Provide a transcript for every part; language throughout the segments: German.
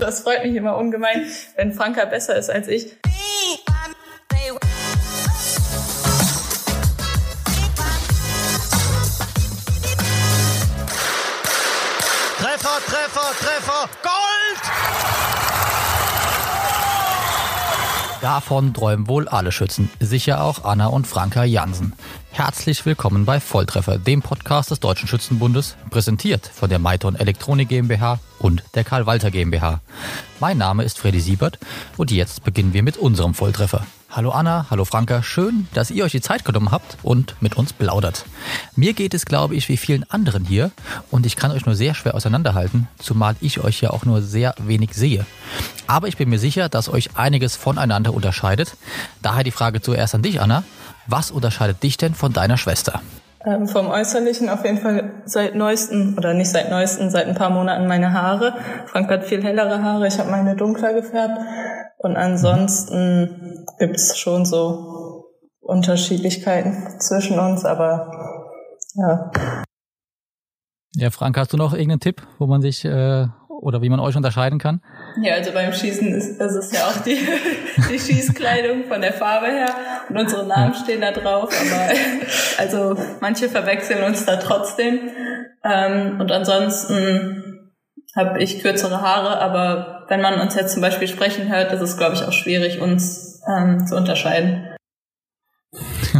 Das freut mich immer ungemein, wenn Franka besser ist als ich. Treffer, Treffer, Treffer, Gold! Davon träumen wohl alle Schützen, sicher auch Anna und Franka Jansen. Herzlich willkommen bei Volltreffer, dem Podcast des Deutschen Schützenbundes, präsentiert von der Maiton Elektronik GmbH und der Karl Walter GmbH. Mein Name ist Freddy Siebert und jetzt beginnen wir mit unserem Volltreffer. Hallo Anna, hallo Franka, schön, dass ihr euch die Zeit genommen habt und mit uns plaudert. Mir geht es, glaube ich, wie vielen anderen hier und ich kann euch nur sehr schwer auseinanderhalten, zumal ich euch ja auch nur sehr wenig sehe. Aber ich bin mir sicher, dass euch einiges voneinander unterscheidet. Daher die Frage zuerst an dich, Anna. Was unterscheidet dich denn von deiner Schwester? Ähm, vom Äußerlichen auf jeden Fall seit neuesten, oder nicht seit neuesten, seit ein paar Monaten meine Haare. Frank hat viel hellere Haare, ich habe meine dunkler gefärbt. Und ansonsten gibt's schon so Unterschiedlichkeiten zwischen uns, aber ja. Ja, Frank, hast du noch irgendeinen Tipp, wo man sich äh, oder wie man euch unterscheiden kann? Ja, also beim Schießen ist, ist es ja auch die, die Schießkleidung von der Farbe her und unsere Namen stehen da drauf, aber also manche verwechseln uns da trotzdem. Ähm, und ansonsten habe ich kürzere Haare, aber wenn man uns jetzt zum Beispiel sprechen hört, ist es, glaube ich, auch schwierig, uns ähm, zu unterscheiden.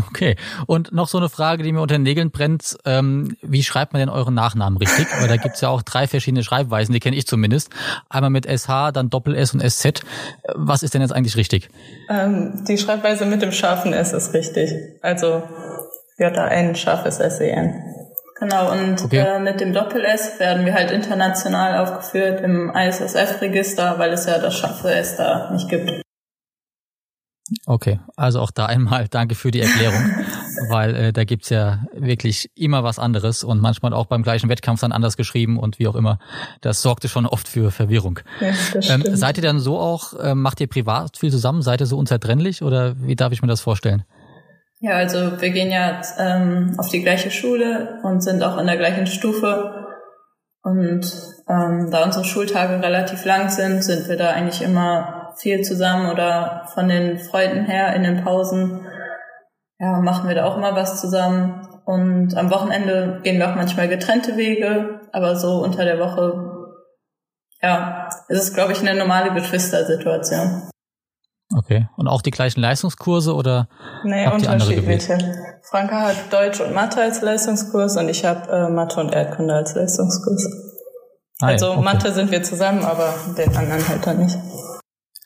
Okay. Und noch so eine Frage, die mir unter den Nägeln brennt. Ähm, wie schreibt man denn euren Nachnamen richtig? Weil da gibt's ja auch drei verschiedene Schreibweisen, die kenne ich zumindest. Einmal mit SH, dann Doppel-S und SZ. Was ist denn jetzt eigentlich richtig? Ähm, die Schreibweise mit dem scharfen S ist richtig. Also J-A-N, scharfes S-E-N. Genau, und okay. äh, mit dem Doppel-S werden wir halt international aufgeführt im ISSF-Register, weil es ja das scharfe S da nicht gibt. Okay, also auch da einmal danke für die Erklärung, weil äh, da gibt's ja wirklich immer was anderes und manchmal auch beim gleichen Wettkampf dann anders geschrieben und wie auch immer. Das sorgte schon oft für Verwirrung. Ja, ähm, seid ihr dann so auch, äh, macht ihr privat viel zusammen? Seid ihr so unzertrennlich oder wie darf ich mir das vorstellen? Ja, also wir gehen ja ähm, auf die gleiche Schule und sind auch in der gleichen Stufe. Und ähm, da unsere Schultage relativ lang sind, sind wir da eigentlich immer viel zusammen oder von den Freunden her in den Pausen ja, machen wir da auch immer was zusammen. Und am Wochenende gehen wir auch manchmal getrennte Wege, aber so unter der Woche, ja, ist es, glaube ich, eine normale Geschwistersituation. Okay. Und auch die gleichen Leistungskurse oder? Nee, unterschiedliche. Franka hat Deutsch und Mathe als Leistungskurs und ich habe äh, Mathe und Erdkunde als Leistungskurs. Ah, also okay. Mathe sind wir zusammen, aber den anderen halt dann nicht.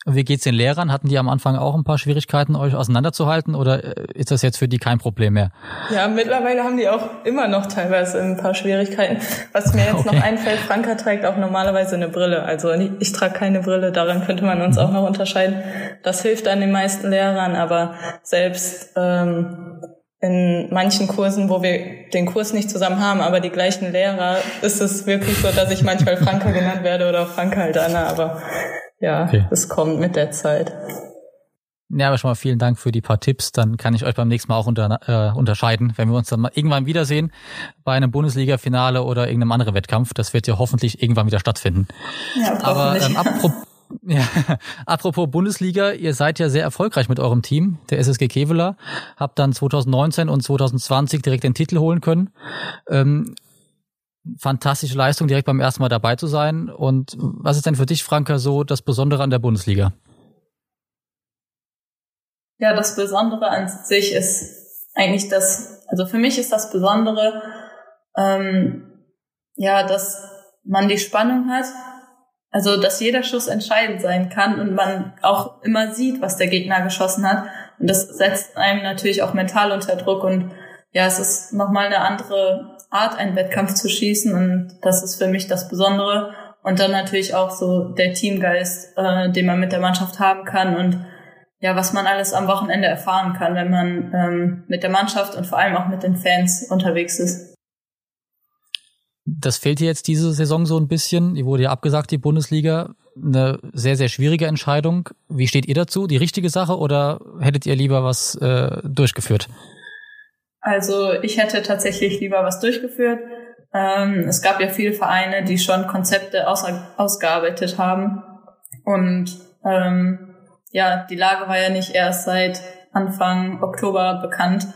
Wie geht's den Lehrern? Hatten die am Anfang auch ein paar Schwierigkeiten, euch auseinanderzuhalten oder äh, ist das jetzt für die kein Problem mehr? Ja, mittlerweile haben die auch immer noch teilweise ein paar Schwierigkeiten. Was mir jetzt okay. noch einfällt, Franka trägt auch normalerweise eine Brille. Also ich, ich trage keine Brille, daran könnte man uns auch noch unterscheiden. Das hilft an den meisten Lehrern, aber selbst ähm, in manchen Kursen, wo wir den Kurs nicht zusammen haben, aber die gleichen Lehrer, ist es wirklich so, dass ich manchmal Franka genannt werde oder Franka halt Anna, aber ja, okay. es kommt mit der Zeit. Ja, aber schon mal vielen Dank für die paar Tipps. Dann kann ich euch beim nächsten Mal auch unter, äh, unterscheiden, wenn wir uns dann mal irgendwann wiedersehen bei einem Bundesliga-Finale oder irgendeinem anderen Wettkampf. Das wird ja hoffentlich irgendwann wieder stattfinden. Ja, aber ähm, apropos, ja, apropos Bundesliga, ihr seid ja sehr erfolgreich mit eurem Team, der SSG Kevela. Habt dann 2019 und 2020 direkt den Titel holen können. Ähm, fantastische Leistung, direkt beim ersten Mal dabei zu sein. Und was ist denn für dich, Franka, so das Besondere an der Bundesliga? Ja, das Besondere an sich ist eigentlich das, also für mich ist das Besondere, ähm, ja, dass man die Spannung hat, also dass jeder Schuss entscheidend sein kann und man auch immer sieht, was der Gegner geschossen hat. Und das setzt einem natürlich auch mental unter Druck und ja, es ist nochmal eine andere Art, einen Wettkampf zu schießen und das ist für mich das Besondere. Und dann natürlich auch so der Teamgeist, äh, den man mit der Mannschaft haben kann und ja, was man alles am Wochenende erfahren kann, wenn man ähm, mit der Mannschaft und vor allem auch mit den Fans unterwegs ist. Das fehlt dir jetzt diese Saison so ein bisschen. Die wurde ja abgesagt, die Bundesliga. Eine sehr, sehr schwierige Entscheidung. Wie steht ihr dazu? Die richtige Sache oder hättet ihr lieber was äh, durchgeführt? Also ich hätte tatsächlich lieber was durchgeführt. Ähm, es gab ja viele Vereine, die schon Konzepte aus, ausgearbeitet haben Und ähm, ja, die Lage war ja nicht erst seit Anfang Oktober bekannt,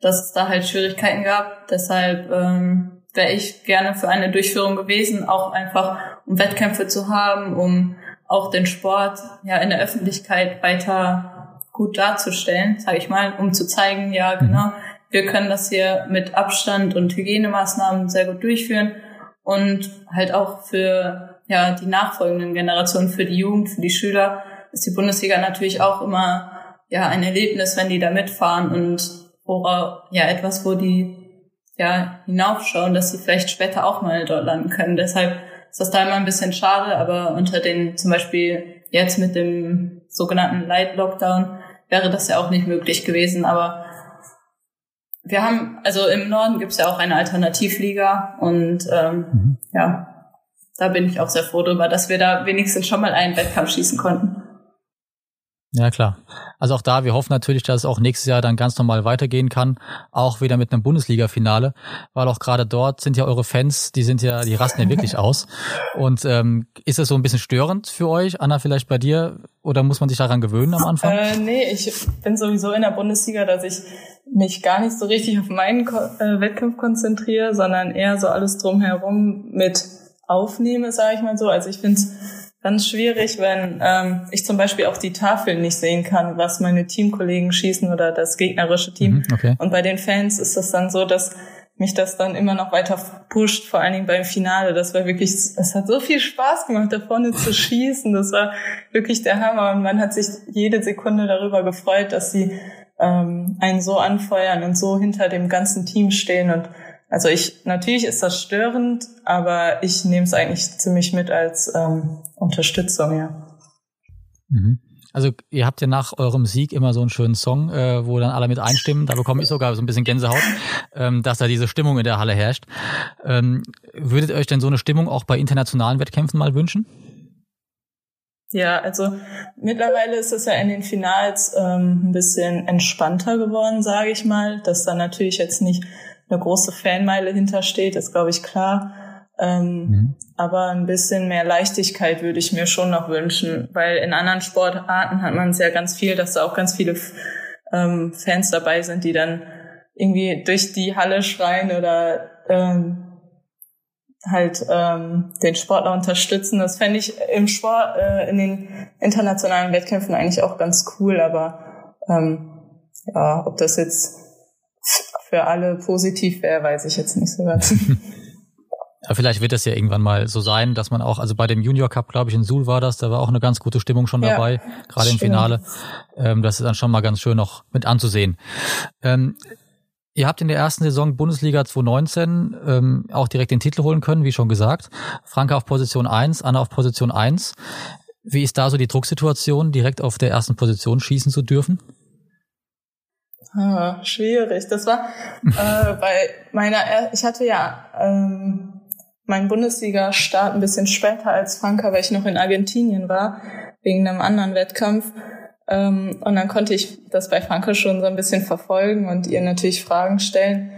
dass es da halt Schwierigkeiten gab. Deshalb ähm, wäre ich gerne für eine Durchführung gewesen, auch einfach um Wettkämpfe zu haben, um auch den Sport ja in der Öffentlichkeit weiter gut darzustellen, sage ich mal, um zu zeigen, ja mhm. genau, wir können das hier mit Abstand und Hygienemaßnahmen sehr gut durchführen und halt auch für ja die nachfolgenden Generationen, für die Jugend, für die Schüler ist die Bundesliga natürlich auch immer ja ein Erlebnis, wenn die da mitfahren und worauf, ja etwas, wo die ja hinaufschauen, dass sie vielleicht später auch mal dort landen können. Deshalb ist das da immer ein bisschen schade, aber unter den zum Beispiel jetzt mit dem sogenannten Light Lockdown wäre das ja auch nicht möglich gewesen. Aber wir haben, also im Norden gibt es ja auch eine Alternativliga und ähm, mhm. ja, da bin ich auch sehr froh drüber, dass wir da wenigstens schon mal einen Wettkampf schießen konnten. Ja, klar. Also auch da, wir hoffen natürlich, dass es auch nächstes Jahr dann ganz normal weitergehen kann, auch wieder mit einem Bundesliga-Finale, weil auch gerade dort sind ja eure Fans, die sind ja, die rasten ja wirklich aus. Und ähm, ist es so ein bisschen störend für euch, Anna, vielleicht bei dir, oder muss man sich daran gewöhnen am Anfang? Äh, nee, ich bin sowieso in der Bundesliga, dass ich mich gar nicht so richtig auf meinen Ko äh, Wettkampf konzentriere, sondern eher so alles drumherum mit aufnehme, sage ich mal so. Also ich finde ganz schwierig, wenn ähm, ich zum Beispiel auch die Tafel nicht sehen kann, was meine Teamkollegen schießen oder das gegnerische Team. Mhm, okay. Und bei den Fans ist das dann so, dass mich das dann immer noch weiter pusht, vor allen Dingen beim Finale. Das war wirklich, es hat so viel Spaß gemacht, da vorne zu schießen. Das war wirklich der Hammer. Und man hat sich jede Sekunde darüber gefreut, dass sie ähm, einen so anfeuern und so hinter dem ganzen Team stehen. Und also ich, natürlich ist das störend, aber ich nehme es eigentlich ziemlich mit als ähm, Unterstützung, ja. Mhm. Also ihr habt ja nach eurem Sieg immer so einen schönen Song, äh, wo dann alle mit einstimmen. Da bekomme ich sogar so ein bisschen Gänsehaut, ähm, dass da diese Stimmung in der Halle herrscht. Ähm, würdet ihr euch denn so eine Stimmung auch bei internationalen Wettkämpfen mal wünschen? Ja, also mittlerweile ist es ja in den Finals ähm, ein bisschen entspannter geworden, sage ich mal, dass da natürlich jetzt nicht eine große Fanmeile hintersteht, ist, glaube ich, klar. Ähm, mhm. Aber ein bisschen mehr Leichtigkeit würde ich mir schon noch wünschen, weil in anderen Sportarten hat man es ja ganz viel, dass da auch ganz viele ähm, Fans dabei sind, die dann irgendwie durch die Halle schreien oder ähm, halt ähm, den Sportler unterstützen. Das fände ich im Sport, äh, in den internationalen Wettkämpfen eigentlich auch ganz cool, aber ähm, ja, ob das jetzt für alle positiv wäre, weiß ich jetzt nicht so ganz. Ja, vielleicht wird das ja irgendwann mal so sein, dass man auch, also bei dem Junior Cup, glaube ich, in Suhl war das, da war auch eine ganz gute Stimmung schon dabei, ja, gerade im Finale. Ähm, das ist dann schon mal ganz schön noch mit anzusehen. Ähm, ihr habt in der ersten Saison Bundesliga 2019 ähm, auch direkt den Titel holen können, wie schon gesagt. Franke auf Position 1, Anna auf Position 1. Wie ist da so die Drucksituation, direkt auf der ersten Position schießen zu dürfen? Ah, schwierig. Das war äh, bei meiner, er ich hatte ja ähm, meinen Bundesliga-Start ein bisschen später als Franka, weil ich noch in Argentinien war, wegen einem anderen Wettkampf. Ähm, und dann konnte ich das bei Franka schon so ein bisschen verfolgen und ihr natürlich Fragen stellen,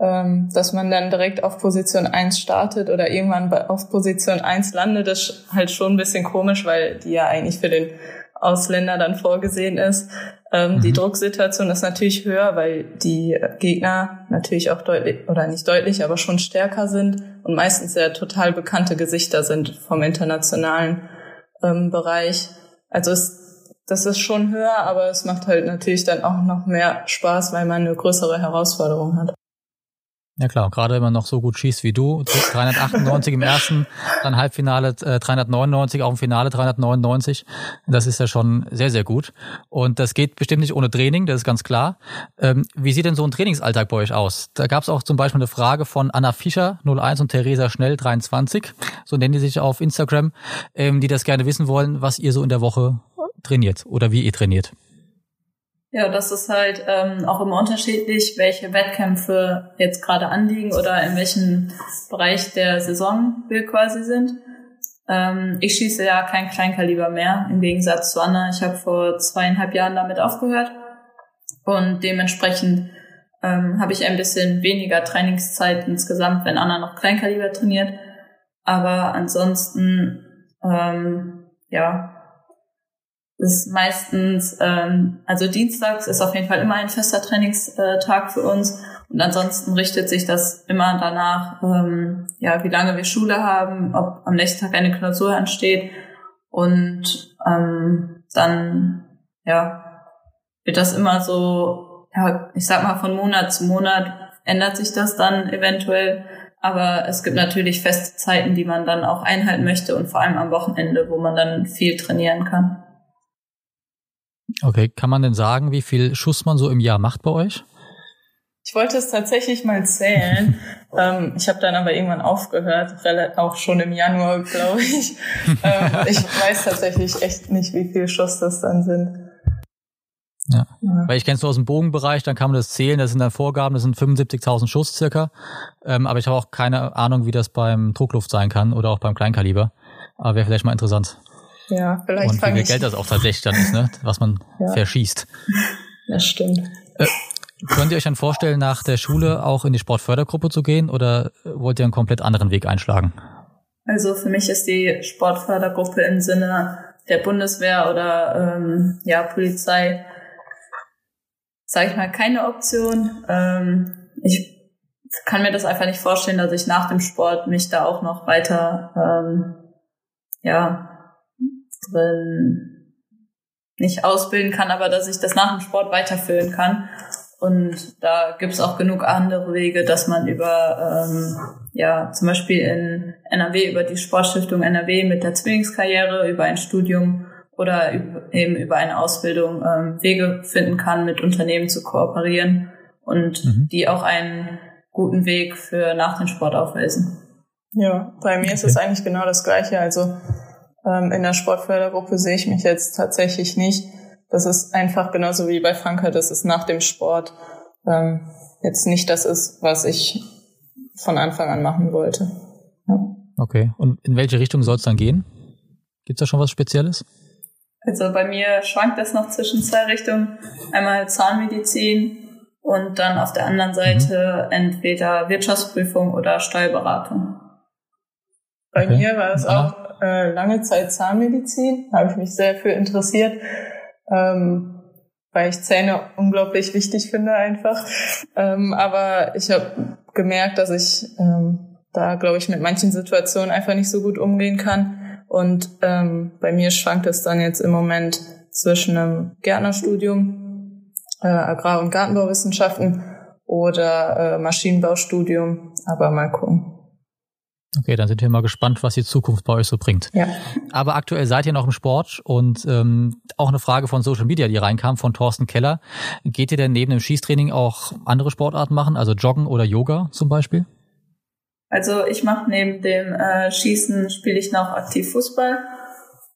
ähm, dass man dann direkt auf Position 1 startet oder irgendwann auf Position 1 landet, das ist halt schon ein bisschen komisch, weil die ja eigentlich für den Ausländer dann vorgesehen ist. Ähm, mhm. Die Drucksituation ist natürlich höher, weil die Gegner natürlich auch deutlich, oder nicht deutlich, aber schon stärker sind und meistens ja total bekannte Gesichter sind vom internationalen ähm, Bereich. Also es, das ist schon höher, aber es macht halt natürlich dann auch noch mehr Spaß, weil man eine größere Herausforderung hat. Ja klar, gerade wenn man noch so gut schießt wie du, 398 im ersten, dann Halbfinale äh, 399, auch im Finale 399, das ist ja schon sehr, sehr gut. Und das geht bestimmt nicht ohne Training, das ist ganz klar. Ähm, wie sieht denn so ein Trainingsalltag bei euch aus? Da gab es auch zum Beispiel eine Frage von Anna Fischer 01 und Theresa Schnell 23, so nennen die sich auf Instagram, ähm, die das gerne wissen wollen, was ihr so in der Woche trainiert oder wie ihr trainiert. Ja, das ist halt ähm, auch immer unterschiedlich, welche Wettkämpfe jetzt gerade anliegen oder in welchem Bereich der Saison wir quasi sind. Ähm, ich schieße ja kein Kleinkaliber mehr, im Gegensatz zu Anna. Ich habe vor zweieinhalb Jahren damit aufgehört und dementsprechend ähm, habe ich ein bisschen weniger Trainingszeit insgesamt, wenn Anna noch Kleinkaliber trainiert. Aber ansonsten, ähm, ja, ist meistens, ähm, also dienstags ist auf jeden Fall immer ein fester Trainingstag für uns. Und ansonsten richtet sich das immer danach, ähm, ja, wie lange wir Schule haben, ob am nächsten Tag eine Klausur ansteht. Und ähm, dann, ja, wird das immer so, ja, ich sag mal, von Monat zu Monat ändert sich das dann eventuell. Aber es gibt natürlich feste Zeiten, die man dann auch einhalten möchte und vor allem am Wochenende, wo man dann viel trainieren kann. Okay, kann man denn sagen, wie viel Schuss man so im Jahr macht bei euch? Ich wollte es tatsächlich mal zählen. ähm, ich habe dann aber irgendwann aufgehört, auch schon im Januar, glaube ich. ähm, ich weiß tatsächlich echt nicht, wie viel Schuss das dann sind. Ja. ja. Weil ich kenne es nur aus dem Bogenbereich, dann kann man das zählen, das sind dann Vorgaben, das sind 75.000 Schuss circa. Ähm, aber ich habe auch keine Ahnung, wie das beim Druckluft sein kann oder auch beim Kleinkaliber. Aber wäre vielleicht mal interessant. Ja, vielleicht. Und wie viel Geld das auch tatsächlich dann ist, ne? was man ja. verschießt. Das stimmt. Äh, könnt ihr euch dann vorstellen, nach der Schule auch in die Sportfördergruppe zu gehen oder wollt ihr einen komplett anderen Weg einschlagen? Also für mich ist die Sportfördergruppe im Sinne der Bundeswehr oder ähm, ja Polizei, sage ich mal, keine Option. Ähm, ich kann mir das einfach nicht vorstellen, dass ich nach dem Sport mich da auch noch weiter ähm, ja drin nicht ausbilden kann, aber dass ich das nach dem Sport weiterführen kann. Und da gibt's auch genug andere Wege, dass man über, ähm, ja, zum Beispiel in NRW über die Sportstiftung NRW mit der Zwillingskarriere, über ein Studium oder eben über eine Ausbildung ähm, Wege finden kann, mit Unternehmen zu kooperieren und mhm. die auch einen guten Weg für nach dem Sport aufweisen. Ja, bei mir okay. ist es eigentlich genau das Gleiche. Also ähm, in der Sportfördergruppe sehe ich mich jetzt tatsächlich nicht. Das ist einfach genauso wie bei Franka, dass es nach dem Sport ähm, jetzt nicht das ist, was ich von Anfang an machen wollte. Ja. Okay. Und in welche Richtung soll es dann gehen? Gibt es da schon was Spezielles? Also bei mir schwankt das noch zwischen zwei Richtungen. Einmal Zahnmedizin und dann auf der anderen Seite mhm. entweder Wirtschaftsprüfung oder Steuerberatung. Bei okay. mir war es auch äh, lange Zeit Zahnmedizin, habe ich mich sehr für interessiert, ähm, weil ich Zähne unglaublich wichtig finde einfach. Ähm, aber ich habe gemerkt, dass ich ähm, da, glaube ich, mit manchen Situationen einfach nicht so gut umgehen kann. Und ähm, bei mir schwankt es dann jetzt im Moment zwischen einem Gärtnerstudium, äh, Agrar- und Gartenbauwissenschaften oder äh, Maschinenbaustudium. Aber mal gucken. Okay, dann sind wir mal gespannt, was die Zukunft bei euch so bringt. Ja. Aber aktuell seid ihr noch im Sport und ähm, auch eine Frage von Social Media, die reinkam von Thorsten Keller. Geht ihr denn neben dem Schießtraining auch andere Sportarten machen, also Joggen oder Yoga zum Beispiel? Also ich mache neben dem äh, Schießen spiele ich noch aktiv Fußball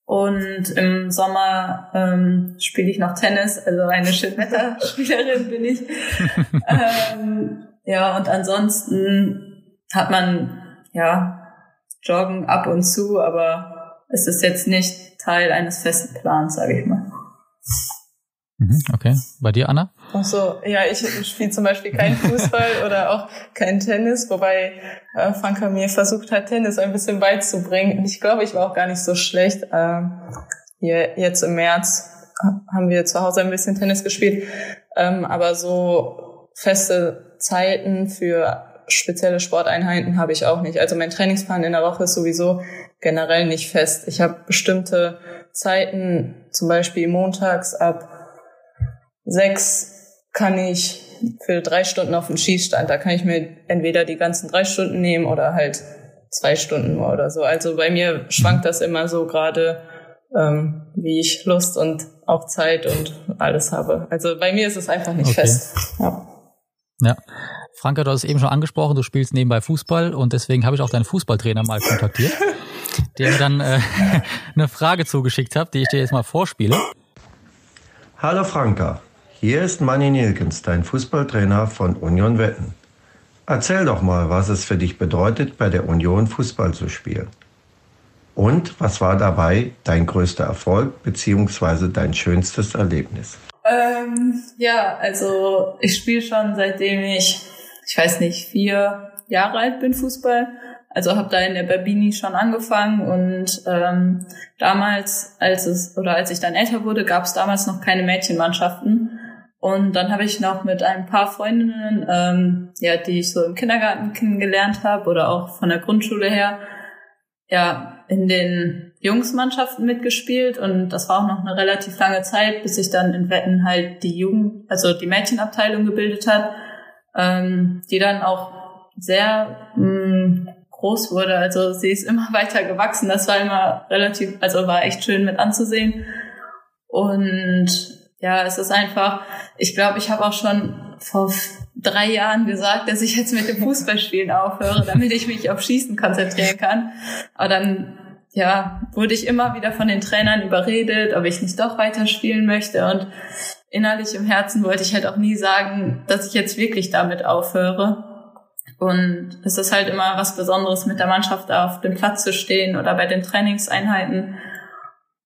und im Sommer ähm, spiele ich noch Tennis, also eine Schönwetterspielerin bin ich. ähm, ja, und ansonsten hat man ja, joggen ab und zu, aber es ist jetzt nicht Teil eines festen Plans, sage ich mal. Mhm, okay. Bei dir, Anna? Ach so, ja, ich spiele zum Beispiel keinen Fußball oder auch kein Tennis, wobei äh, Franka mir versucht hat, Tennis ein bisschen beizubringen. Und ich glaube, ich war auch gar nicht so schlecht. Äh, hier, jetzt im März haben wir zu Hause ein bisschen Tennis gespielt, ähm, aber so feste Zeiten für spezielle Sporteinheiten habe ich auch nicht. Also mein Trainingsplan in der Woche ist sowieso generell nicht fest. Ich habe bestimmte Zeiten, zum Beispiel montags ab sechs kann ich für drei Stunden auf den Schießstand. Da kann ich mir entweder die ganzen drei Stunden nehmen oder halt zwei Stunden oder so. Also bei mir schwankt das immer so gerade, ähm, wie ich Lust und auch Zeit und alles habe. Also bei mir ist es einfach nicht okay. fest. Ja. Ja. Franka, du hast es eben schon angesprochen, du spielst nebenbei Fußball und deswegen habe ich auch deinen Fußballtrainer mal kontaktiert, der mir dann äh, eine Frage zugeschickt hat, die ich dir jetzt mal vorspiele. Hallo Franka, hier ist Manny Nilkens, dein Fußballtrainer von Union Wetten. Erzähl doch mal, was es für dich bedeutet, bei der Union Fußball zu spielen. Und was war dabei dein größter Erfolg bzw. dein schönstes Erlebnis? Ähm, ja, also ich spiele schon seitdem ich ich weiß nicht, vier Jahre alt bin Fußball. Also habe da in der Babini schon angefangen und ähm, damals, als es oder als ich dann älter wurde, gab es damals noch keine Mädchenmannschaften. Und dann habe ich noch mit ein paar Freundinnen, ähm, ja, die ich so im Kindergarten kennengelernt habe oder auch von der Grundschule her, ja, in den Jungsmannschaften mitgespielt und das war auch noch eine relativ lange Zeit, bis sich dann in Wetten halt die Jugend, also die Mädchenabteilung gebildet hat, ähm, die dann auch sehr mh, mm, groß wurde. Also sie ist immer weiter gewachsen. Das war immer relativ, also war echt schön mit anzusehen. Und ja, es ist einfach, ich glaube, ich habe auch schon vor drei Jahren gesagt, dass ich jetzt mit dem Fußballspielen aufhöre, damit ich mich auf Schießen konzentrieren kann. Aber dann, ja, wurde ich immer wieder von den Trainern überredet, ob ich nicht doch weiter spielen möchte. Und innerlich im Herzen wollte ich halt auch nie sagen, dass ich jetzt wirklich damit aufhöre. Und es ist halt immer was Besonderes, mit der Mannschaft auf dem Platz zu stehen oder bei den Trainingseinheiten.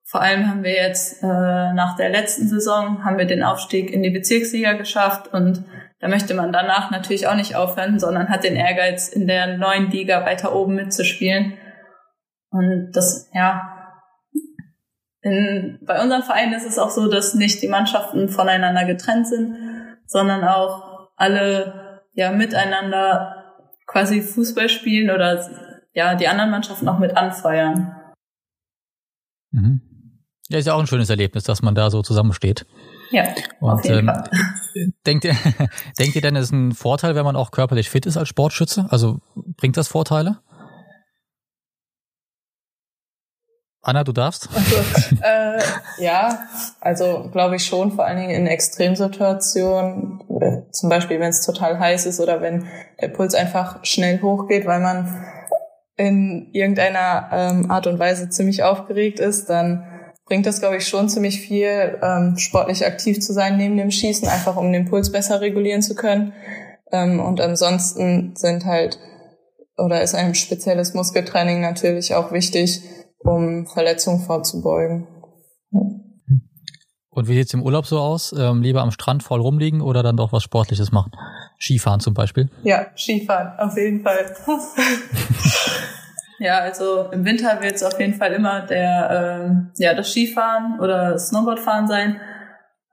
Vor allem haben wir jetzt äh, nach der letzten Saison haben wir den Aufstieg in die Bezirksliga geschafft und da möchte man danach natürlich auch nicht aufhören, sondern hat den Ehrgeiz, in der neuen Liga weiter oben mitzuspielen. Und das, ja, in, bei unserem Verein ist es auch so, dass nicht die Mannschaften voneinander getrennt sind, sondern auch alle ja miteinander quasi Fußball spielen oder ja, die anderen Mannschaften auch mit anfeuern. Mhm. Ja, ist ja auch ein schönes Erlebnis, dass man da so zusammensteht. Ja, Und, auf jeden ähm, Fall. Denkt ihr, denkt ihr denn, es ist ein Vorteil, wenn man auch körperlich fit ist als Sportschütze? Also bringt das Vorteile? Anna, du darfst. Also, äh, ja, also glaube ich schon, vor allen Dingen in Extremsituationen, zum Beispiel wenn es total heiß ist oder wenn der Puls einfach schnell hochgeht, weil man in irgendeiner ähm, Art und Weise ziemlich aufgeregt ist, dann bringt das, glaube ich, schon ziemlich viel, ähm, sportlich aktiv zu sein neben dem Schießen, einfach um den Puls besser regulieren zu können. Ähm, und ansonsten sind halt, oder ist ein spezielles Muskeltraining natürlich auch wichtig, um Verletzungen vorzubeugen. Und wie sieht's im Urlaub so aus? Ähm, lieber am Strand voll rumliegen oder dann doch was Sportliches machen? Skifahren zum Beispiel? Ja, Skifahren, auf jeden Fall. ja, also im Winter wird es auf jeden Fall immer der, ähm, ja, das Skifahren oder Snowboardfahren sein.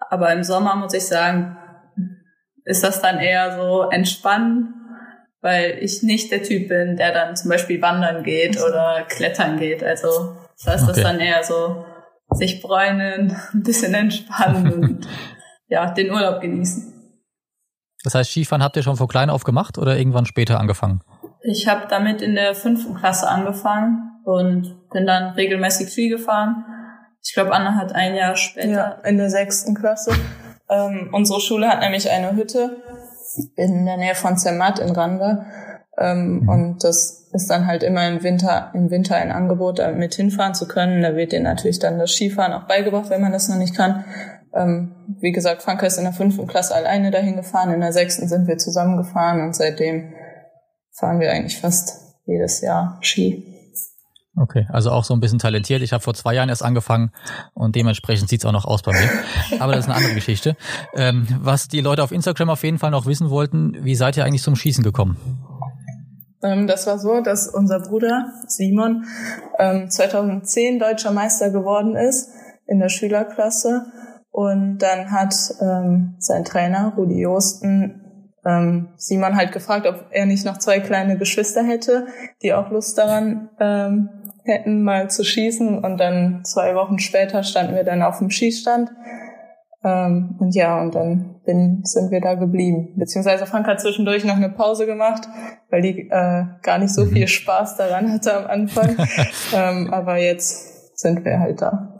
Aber im Sommer muss ich sagen, ist das dann eher so entspannen weil ich nicht der Typ bin, der dann zum Beispiel wandern geht oder klettern geht. Also da ist okay. das dann eher so sich bräunen, ein bisschen entspannen und ja, den Urlaub genießen. Das heißt, Skifahren habt ihr schon vor klein auf gemacht oder irgendwann später angefangen? Ich habe damit in der fünften Klasse angefangen und bin dann regelmäßig Ski gefahren. Ich glaube, Anna hat ein Jahr später. Ja, in der sechsten Klasse. Ähm, unsere Schule hat nämlich eine Hütte in der Nähe von Zermatt in Randa. Ähm, mhm. Und das ist dann halt immer im Winter, im Winter ein Angebot, da mit hinfahren zu können. Da wird dir natürlich dann das Skifahren auch beigebracht, wenn man das noch nicht kann. Ähm, wie gesagt, Franka ist in der fünften Klasse alleine dahin gefahren, in der sechsten sind wir zusammengefahren und seitdem fahren wir eigentlich fast jedes Jahr Ski. Okay, also auch so ein bisschen talentiert. Ich habe vor zwei Jahren erst angefangen und dementsprechend sieht's auch noch aus bei mir. Aber das ist eine andere Geschichte. Ähm, was die Leute auf Instagram auf jeden Fall noch wissen wollten, wie seid ihr eigentlich zum Schießen gekommen? Ähm, das war so, dass unser Bruder Simon ähm, 2010 deutscher Meister geworden ist in der Schülerklasse. Und dann hat ähm, sein Trainer Rudi Josten ähm, Simon halt gefragt, ob er nicht noch zwei kleine Geschwister hätte, die auch Lust daran ähm, hätten, mal zu schießen. Und dann zwei Wochen später standen wir dann auf dem Schießstand. Ähm, und ja, und dann bin, sind wir da geblieben. Beziehungsweise Frank hat zwischendurch noch eine Pause gemacht, weil die äh, gar nicht so mhm. viel Spaß daran hatte am Anfang. ähm, aber jetzt sind wir halt da.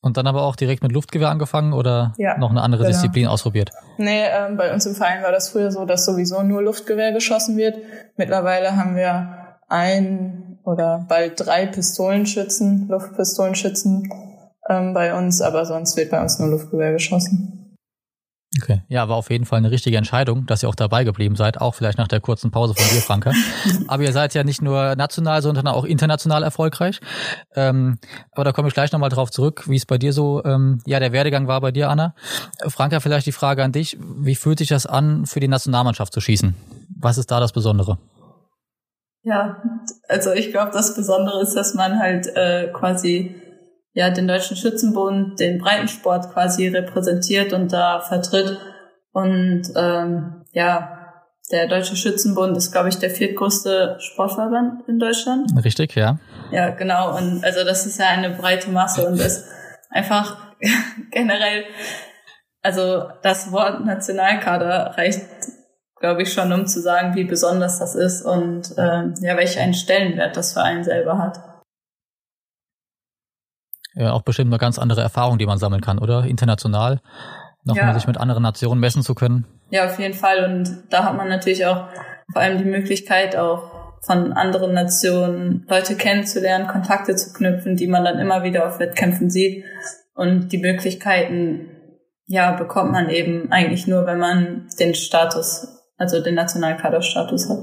Und dann aber auch direkt mit Luftgewehr angefangen oder ja, noch eine andere genau. Disziplin ausprobiert? Nee, ähm, bei uns im Verein war das früher so, dass sowieso nur Luftgewehr geschossen wird. Mittlerweile haben wir ein oder bald drei Pistolenschützen, Luftpistolenschützen ähm, bei uns, aber sonst wird bei uns nur Luftgewehr geschossen. Okay, ja, war auf jeden Fall eine richtige Entscheidung, dass ihr auch dabei geblieben seid, auch vielleicht nach der kurzen Pause von dir, Franke. aber ihr seid ja nicht nur national, sondern auch international erfolgreich. Ähm, aber da komme ich gleich nochmal drauf zurück, wie es bei dir so, ähm, ja, der Werdegang war bei dir, Anna. Franka, vielleicht die Frage an dich, wie fühlt sich das an, für die Nationalmannschaft zu schießen? Was ist da das Besondere? Ja, also ich glaube, das Besondere ist, dass man halt äh, quasi ja den Deutschen Schützenbund, den Breitensport quasi repräsentiert und da vertritt. Und ähm, ja, der Deutsche Schützenbund ist, glaube ich, der viertgrößte Sportverband in Deutschland. Richtig, ja. Ja, genau. Und also das ist ja eine breite Masse und ist einfach generell, also das Wort Nationalkader reicht, glaube ich, schon, um zu sagen, wie besonders das ist und ähm, ja, welch einen Stellenwert das für einen selber hat. Ja, auch bestimmt eine ganz andere Erfahrung, die man sammeln kann, oder? International nochmal ja. sich mit anderen Nationen messen zu können. Ja, auf jeden Fall. Und da hat man natürlich auch vor allem die Möglichkeit, auch von anderen Nationen Leute kennenzulernen, Kontakte zu knüpfen, die man dann immer wieder auf Wettkämpfen sieht. Und die Möglichkeiten, ja, bekommt man eben eigentlich nur, wenn man den Status, also den Nationalkaderstatus hat.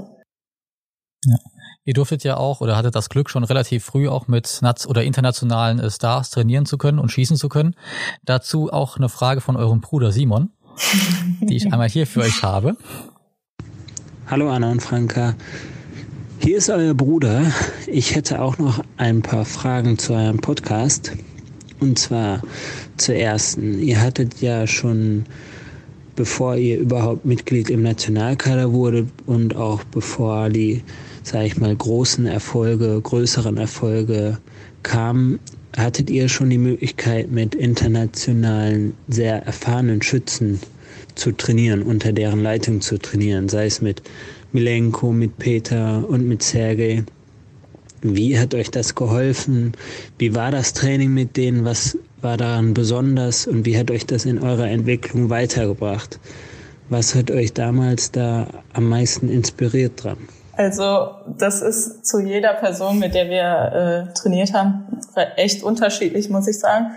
Ja. Ihr durftet ja auch oder hattet das Glück, schon relativ früh auch mit Nats oder internationalen äh, Stars trainieren zu können und schießen zu können. Dazu auch eine Frage von eurem Bruder Simon, die ich einmal hier für euch habe. Hallo Anna und Franka. Hier ist euer Bruder. Ich hätte auch noch ein paar Fragen zu eurem Podcast. Und zwar zur ersten. Ihr hattet ja schon, bevor ihr überhaupt Mitglied im Nationalkader wurde und auch bevor die sage ich mal, großen Erfolge, größeren Erfolge kamen, hattet ihr schon die Möglichkeit, mit internationalen, sehr erfahrenen Schützen zu trainieren, unter deren Leitung zu trainieren, sei es mit Milenko, mit Peter und mit Sergei. Wie hat euch das geholfen? Wie war das Training mit denen? Was war daran besonders? Und wie hat euch das in eurer Entwicklung weitergebracht? Was hat euch damals da am meisten inspiriert dran? Also das ist zu jeder Person, mit der wir äh, trainiert haben, echt unterschiedlich, muss ich sagen.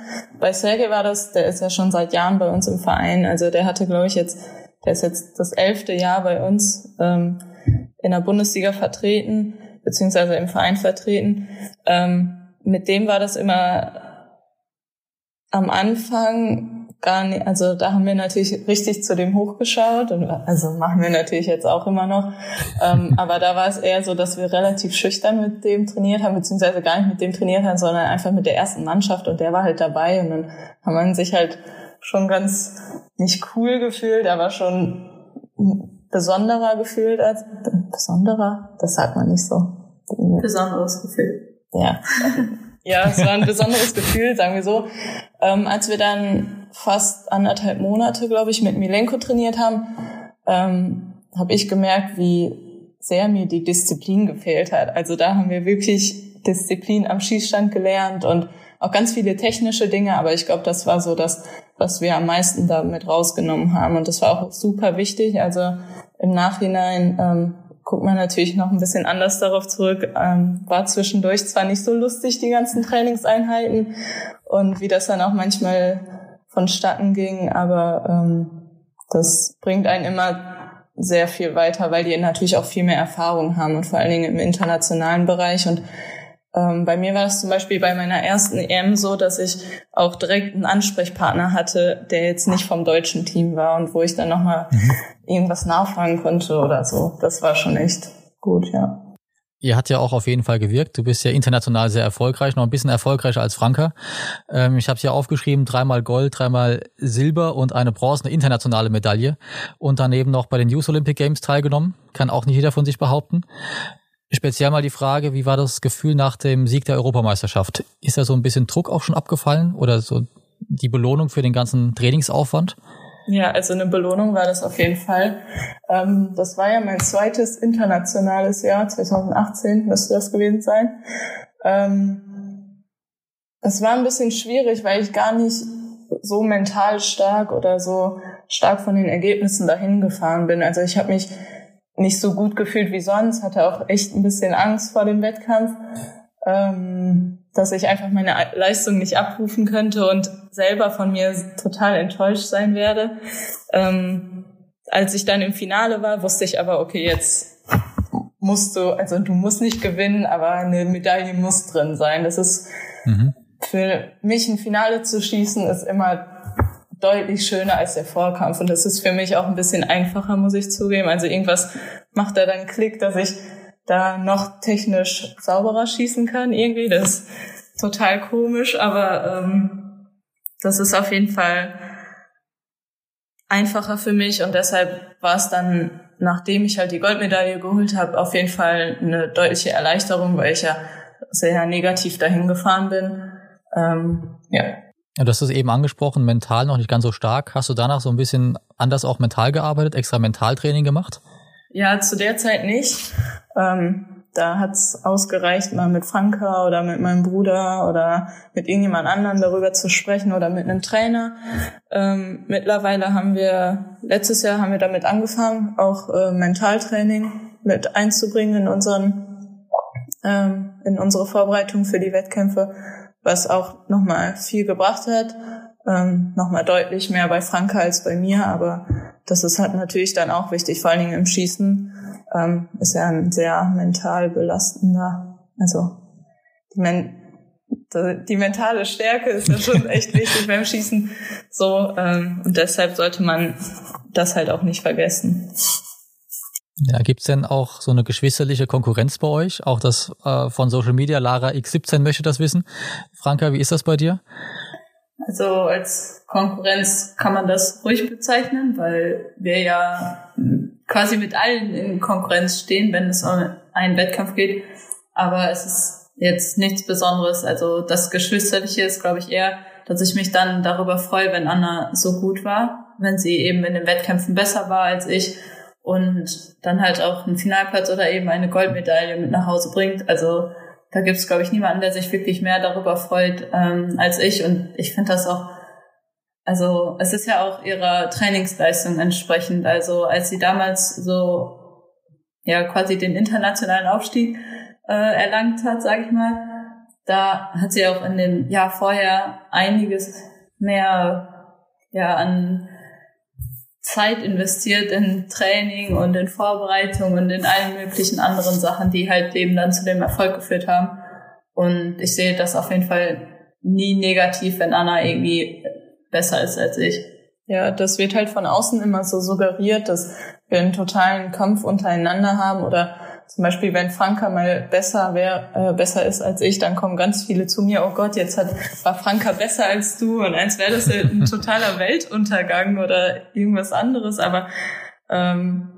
Bei Sergei war das, der ist ja schon seit Jahren bei uns im Verein. Also der hatte, glaube ich, jetzt, der ist jetzt das elfte Jahr bei uns ähm, in der Bundesliga vertreten, beziehungsweise im Verein vertreten. Ähm, mit dem war das immer am Anfang gar nicht, also da haben wir natürlich richtig zu dem hochgeschaut und also machen wir natürlich jetzt auch immer noch. Ähm, aber da war es eher so, dass wir relativ schüchtern mit dem trainiert haben, beziehungsweise gar nicht mit dem trainiert haben, sondern einfach mit der ersten Mannschaft und der war halt dabei und dann haben man sich halt schon ganz nicht cool gefühlt, aber schon besonderer gefühlt als besonderer, das sagt man nicht so. Besonderes Gefühl. Ja. Ja, es war ein besonderes Gefühl, sagen wir so. Ähm, als wir dann fast anderthalb Monate, glaube ich, mit Milenko trainiert haben, ähm, habe ich gemerkt, wie sehr mir die Disziplin gefehlt hat. Also da haben wir wirklich Disziplin am Schießstand gelernt und auch ganz viele technische Dinge, aber ich glaube, das war so das, was wir am meisten damit rausgenommen haben. Und das war auch super wichtig. Also im Nachhinein ähm, guckt man natürlich noch ein bisschen anders darauf zurück. Ähm, war zwischendurch zwar nicht so lustig, die ganzen Trainingseinheiten und wie das dann auch manchmal vonstatten ging, aber ähm, das bringt einen immer sehr viel weiter, weil die natürlich auch viel mehr Erfahrung haben und vor allen Dingen im internationalen Bereich. Und ähm, bei mir war es zum Beispiel bei meiner ersten EM so, dass ich auch direkt einen Ansprechpartner hatte, der jetzt nicht vom deutschen Team war und wo ich dann nochmal mhm. irgendwas nachfragen konnte oder so. Das war schon echt gut, ja. Ihr hat ja auch auf jeden Fall gewirkt. Du bist ja international sehr erfolgreich, noch ein bisschen erfolgreicher als Franka. Ähm, ich habe es ja aufgeschrieben, dreimal Gold, dreimal Silber und eine Bronze, eine internationale Medaille. Und daneben noch bei den Youth Olympic Games teilgenommen. Kann auch nicht jeder von sich behaupten. Speziell mal die Frage, wie war das Gefühl nach dem Sieg der Europameisterschaft? Ist da so ein bisschen Druck auch schon abgefallen oder so die Belohnung für den ganzen Trainingsaufwand? Ja, also eine Belohnung war das auf jeden Fall. Ähm, das war ja mein zweites internationales Jahr, 2018 müsste das gewesen sein. Ähm, es war ein bisschen schwierig, weil ich gar nicht so mental stark oder so stark von den Ergebnissen dahin gefahren bin. Also ich habe mich nicht so gut gefühlt wie sonst, hatte auch echt ein bisschen Angst vor dem Wettkampf, ähm, dass ich einfach meine Leistung nicht abrufen könnte und selber von mir total enttäuscht sein werde. Ähm, als ich dann im Finale war, wusste ich aber, okay, jetzt musst du, also du musst nicht gewinnen, aber eine Medaille muss drin sein. Das ist mhm. für mich ein Finale zu schießen, ist immer deutlich schöner als der Vorkampf. Und das ist für mich auch ein bisschen einfacher, muss ich zugeben. Also irgendwas macht da dann Klick, dass ich da noch technisch sauberer schießen kann irgendwie. Das ist total komisch, aber ähm, das ist auf jeden Fall einfacher für mich und deshalb war es dann, nachdem ich halt die Goldmedaille geholt habe, auf jeden Fall eine deutliche Erleichterung, weil ich ja sehr negativ dahin gefahren bin. Ähm, ja. Ja, du hast es eben angesprochen, mental noch nicht ganz so stark. Hast du danach so ein bisschen anders auch mental gearbeitet, extra Mentaltraining gemacht? Ja, zu der Zeit nicht. Ähm, da hat's ausgereicht, mal mit Franka oder mit meinem Bruder oder mit irgendjemand anderen darüber zu sprechen oder mit einem Trainer. Ähm, mittlerweile haben wir, letztes Jahr haben wir damit angefangen, auch äh, Mentaltraining mit einzubringen in unseren, ähm, in unsere Vorbereitung für die Wettkämpfe, was auch nochmal viel gebracht hat. Ähm, nochmal deutlich mehr bei Franka als bei mir, aber das ist halt natürlich dann auch wichtig, vor allen Dingen im Schießen ähm, ist ja ein sehr mental belastender, also die, men die mentale Stärke ist ja schon echt wichtig beim Schießen. So ähm, und deshalb sollte man das halt auch nicht vergessen. Ja, gibt's denn auch so eine geschwisterliche Konkurrenz bei euch? Auch das äh, von Social Media, Lara X17 möchte das wissen. Franka, wie ist das bei dir? Also als Konkurrenz kann man das ruhig bezeichnen, weil wir ja quasi mit allen in Konkurrenz stehen, wenn es um einen Wettkampf geht. Aber es ist jetzt nichts Besonderes. Also das Geschwisterliche ist, glaube ich, eher, dass ich mich dann darüber freue, wenn Anna so gut war, wenn sie eben in den Wettkämpfen besser war als ich und dann halt auch einen Finalplatz oder eben eine Goldmedaille mit nach Hause bringt. Also da gibt es, glaube ich, niemanden, der sich wirklich mehr darüber freut ähm, als ich. Und ich finde das auch, also es ist ja auch ihrer Trainingsleistung entsprechend. Also als sie damals so ja quasi den internationalen Aufstieg äh, erlangt hat, sage ich mal, da hat sie auch in dem Jahr vorher einiges mehr ja an Zeit investiert in Training und in Vorbereitung und in allen möglichen anderen Sachen, die halt eben dann zu dem Erfolg geführt haben. Und ich sehe das auf jeden Fall nie negativ, wenn Anna irgendwie besser ist als ich. Ja, das wird halt von außen immer so suggeriert, dass wir einen totalen Kampf untereinander haben oder zum Beispiel, wenn Franka mal besser wär, äh, besser ist als ich, dann kommen ganz viele zu mir, oh Gott, jetzt hat, war Franka besser als du. Und als wäre das ein totaler Weltuntergang oder irgendwas anderes, aber ähm,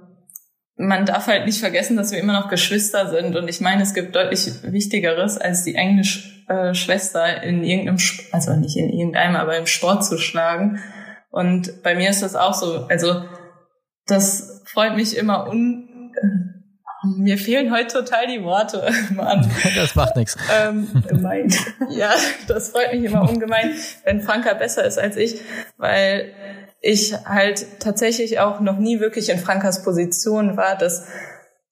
man darf halt nicht vergessen, dass wir immer noch Geschwister sind. Und ich meine, es gibt deutlich Wichtigeres, als die eigene äh, Schwester in irgendeinem, also nicht in irgendeinem, aber im Sport zu schlagen. Und bei mir ist das auch so, also das freut mich immer un mir fehlen heute total die Worte, Mann. Das macht nichts. Ähm, gemein. ja, das freut mich immer ungemein, wenn Franka besser ist als ich, weil ich halt tatsächlich auch noch nie wirklich in Frankas Position war, dass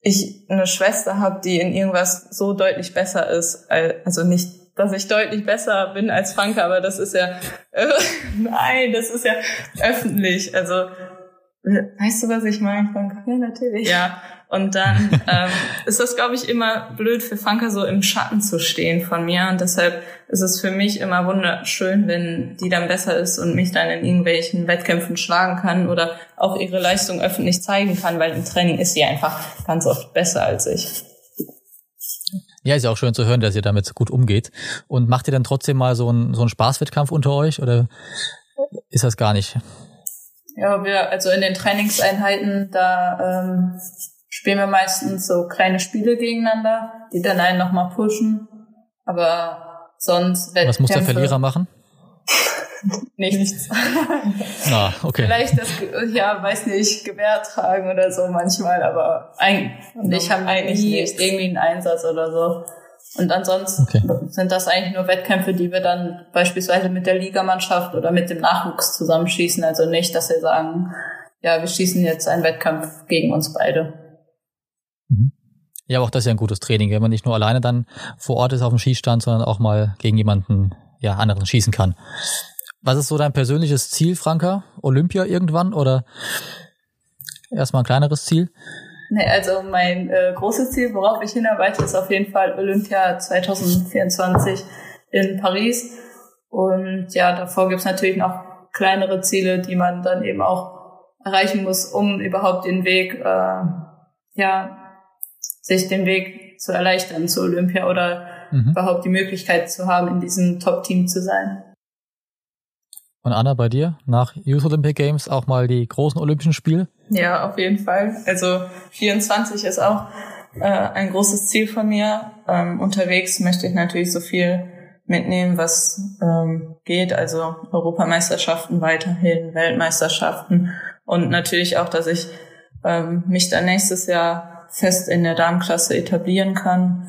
ich eine Schwester habe, die in irgendwas so deutlich besser ist. Also nicht, dass ich deutlich besser bin als Franka, aber das ist ja, äh, nein, das ist ja öffentlich. Also, weißt du, was ich meine, Franka? Ja, natürlich. Ja, und dann ähm, ist das, glaube ich, immer blöd für Franka so im Schatten zu stehen von mir. Und deshalb ist es für mich immer wunderschön, wenn die dann besser ist und mich dann in irgendwelchen Wettkämpfen schlagen kann oder auch ihre Leistung öffentlich zeigen kann, weil im Training ist sie einfach ganz oft besser als ich. Ja, ist ja auch schön zu hören, dass ihr damit gut umgeht. Und macht ihr dann trotzdem mal so einen, so einen Spaßwettkampf unter euch oder ist das gar nicht? Ja, wir, also in den Trainingseinheiten, da ähm, spielen wir meistens so kleine Spiele gegeneinander, die dann einen nochmal pushen. Aber sonst Was muss der Verlierer machen? Nichts. Ah, okay. Vielleicht das, ja, weiß nicht, Gewehr tragen oder so manchmal, aber eigentlich haben wir nie nichts. irgendwie einen Einsatz oder so. Und ansonsten okay. sind das eigentlich nur Wettkämpfe, die wir dann beispielsweise mit der Ligamannschaft oder mit dem Nachwuchs zusammenschießen. Also nicht, dass wir sagen, ja, wir schießen jetzt einen Wettkampf gegen uns beide. Mhm. Ja, aber auch das ist ja ein gutes Training, wenn man nicht nur alleine dann vor Ort ist auf dem Schießstand, sondern auch mal gegen jemanden, ja, anderen schießen kann. Was ist so dein persönliches Ziel, Franka? Olympia irgendwann oder erstmal ein kleineres Ziel? Nee, also mein äh, großes Ziel, worauf ich hinarbeite, ist auf jeden Fall Olympia 2024 in Paris. Und ja, davor gibt's natürlich noch kleinere Ziele, die man dann eben auch erreichen muss, um überhaupt den Weg äh, ja sich den Weg zu erleichtern zu Olympia oder mhm. überhaupt die Möglichkeit zu haben, in diesem Top-Team zu sein. Und Anna, bei dir nach Youth Olympic Games auch mal die großen Olympischen Spiele? Ja, auf jeden Fall. Also 24 ist auch äh, ein großes Ziel von mir. Ähm, unterwegs möchte ich natürlich so viel mitnehmen, was ähm, geht. Also Europameisterschaften weiterhin, Weltmeisterschaften und natürlich auch, dass ich ähm, mich dann nächstes Jahr fest in der Damenklasse etablieren kann.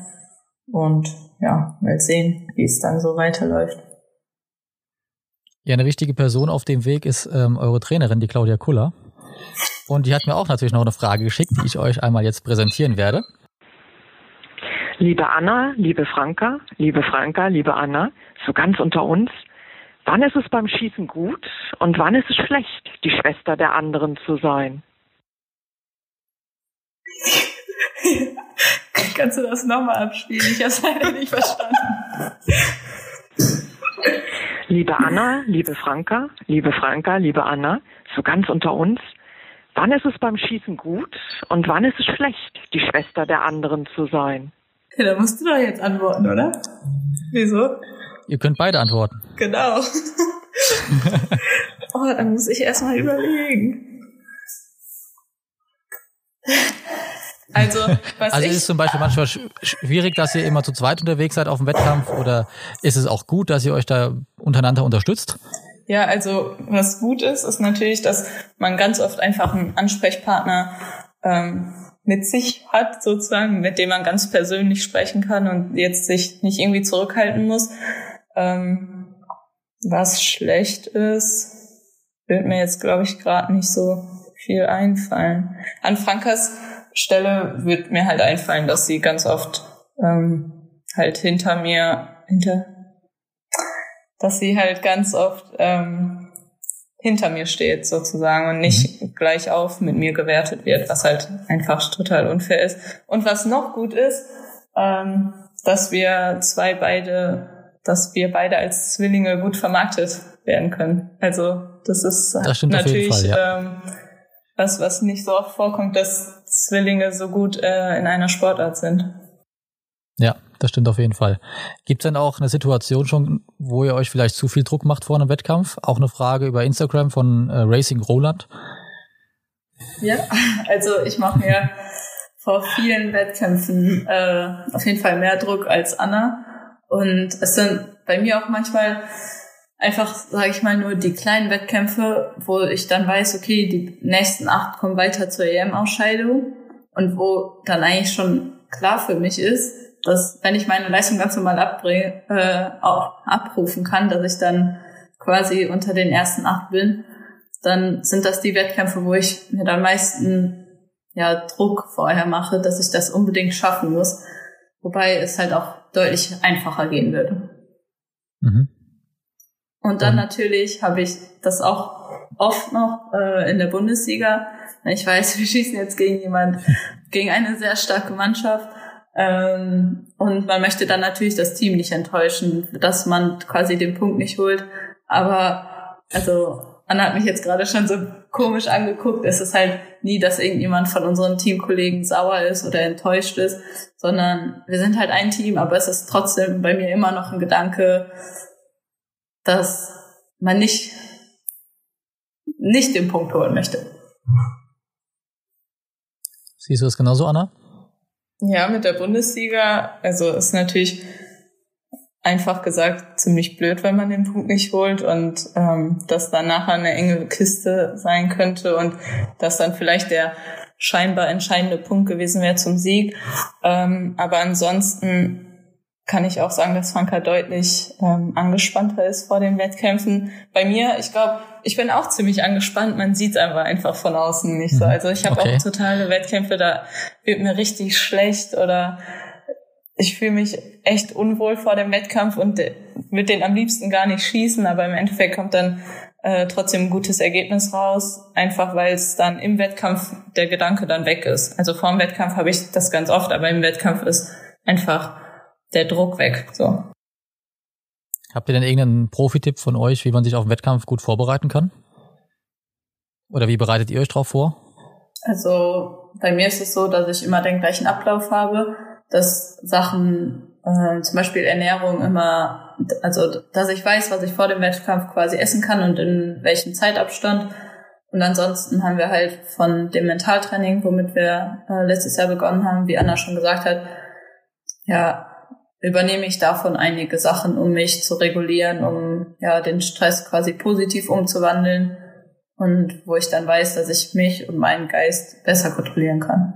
Und ja, mal sehen, wie es dann so weiterläuft. Ja, eine wichtige Person auf dem Weg ist ähm, eure Trainerin, die Claudia Kuller. Und die hat mir auch natürlich noch eine Frage geschickt, die ich euch einmal jetzt präsentieren werde. Liebe Anna, liebe Franka, liebe Franka, liebe Anna, so ganz unter uns, wann ist es beim Schießen gut und wann ist es schlecht, die Schwester der anderen zu sein? Kannst du das nochmal abspielen? Ich habe es leider nicht verstanden. Liebe Anna, liebe Franka, liebe Franka, liebe Anna, so ganz unter uns, wann ist es beim Schießen gut und wann ist es schlecht, die Schwester der anderen zu sein? Ja, da musst du doch jetzt antworten, oder? Wieso? Ihr könnt beide antworten. Genau. oh, dann muss ich erstmal überlegen. Also, was also ist es zum Beispiel manchmal schwierig, dass ihr immer zu zweit unterwegs seid auf dem Wettkampf oder ist es auch gut, dass ihr euch da untereinander unterstützt? Ja, also was gut ist, ist natürlich, dass man ganz oft einfach einen Ansprechpartner ähm, mit sich hat, sozusagen, mit dem man ganz persönlich sprechen kann und jetzt sich nicht irgendwie zurückhalten muss. Ähm, was schlecht ist, wird mir jetzt, glaube ich, gerade nicht so viel einfallen. An Frankas Stelle wird mir halt einfallen, dass sie ganz oft ähm, halt hinter mir, hinter, dass sie halt ganz oft ähm, hinter mir steht sozusagen und nicht mhm. gleich auf mit mir gewertet wird, was halt einfach total unfair ist. Und was noch gut ist, ähm, dass wir zwei beide, dass wir beide als Zwillinge gut vermarktet werden können. Also das ist das natürlich Fall, ja. ähm, was, was nicht so oft vorkommt, dass Zwillinge so gut äh, in einer Sportart sind. Ja, das stimmt auf jeden Fall. Gibt es denn auch eine Situation schon, wo ihr euch vielleicht zu viel Druck macht vor einem Wettkampf? Auch eine Frage über Instagram von äh, Racing Roland. Ja, also ich mache mir vor vielen Wettkämpfen äh, auf jeden Fall mehr Druck als Anna. Und es sind bei mir auch manchmal einfach, sage ich mal, nur die kleinen Wettkämpfe, wo ich dann weiß, okay, die nächsten acht kommen weiter zur EM-Ausscheidung und wo dann eigentlich schon klar für mich ist, dass wenn ich meine Leistung ganz normal abbringe, äh, auch abrufen kann, dass ich dann quasi unter den ersten acht bin, dann sind das die Wettkämpfe, wo ich mir dann meisten ja, Druck vorher mache, dass ich das unbedingt schaffen muss. Wobei es halt auch deutlich einfacher gehen würde. Mhm. Und dann natürlich habe ich das auch oft noch äh, in der Bundesliga. Ich weiß, wir schießen jetzt gegen jemand, gegen eine sehr starke Mannschaft. Ähm, und man möchte dann natürlich das Team nicht enttäuschen, dass man quasi den Punkt nicht holt. Aber also Anna hat mich jetzt gerade schon so komisch angeguckt. Es ist halt nie, dass irgendjemand von unseren Teamkollegen sauer ist oder enttäuscht ist, sondern wir sind halt ein Team, aber es ist trotzdem bei mir immer noch ein Gedanke, dass man nicht, nicht den Punkt holen möchte. Siehst du das genauso, Anna? Ja, mit der Bundesliga, also ist natürlich einfach gesagt ziemlich blöd, wenn man den Punkt nicht holt und ähm, dass dann nachher eine enge Kiste sein könnte und dass dann vielleicht der scheinbar entscheidende Punkt gewesen wäre zum Sieg. Ähm, aber ansonsten kann ich auch sagen, dass Franka deutlich ähm, angespannter ist vor den Wettkämpfen. Bei mir, ich glaube, ich bin auch ziemlich angespannt. Man sieht es einfach einfach von außen nicht so. Mhm. Also ich habe okay. auch totale Wettkämpfe, da wird mir richtig schlecht oder ich fühle mich echt unwohl vor dem Wettkampf und würde den am liebsten gar nicht schießen, aber im Endeffekt kommt dann äh, trotzdem ein gutes Ergebnis raus, einfach weil es dann im Wettkampf der Gedanke dann weg ist. Also vor dem Wettkampf habe ich das ganz oft, aber im Wettkampf ist einfach der Druck weg. So. Habt ihr denn irgendeinen Profi-Tipp von euch, wie man sich auf den Wettkampf gut vorbereiten kann? Oder wie bereitet ihr euch darauf vor? Also bei mir ist es so, dass ich immer den gleichen Ablauf habe, dass Sachen, äh, zum Beispiel Ernährung immer, also dass ich weiß, was ich vor dem Wettkampf quasi essen kann und in welchem Zeitabstand. Und ansonsten haben wir halt von dem Mentaltraining, womit wir äh, letztes Jahr begonnen haben, wie Anna schon gesagt hat, ja, übernehme ich davon einige Sachen, um mich zu regulieren, um ja den Stress quasi positiv umzuwandeln und wo ich dann weiß, dass ich mich und meinen Geist besser kontrollieren kann.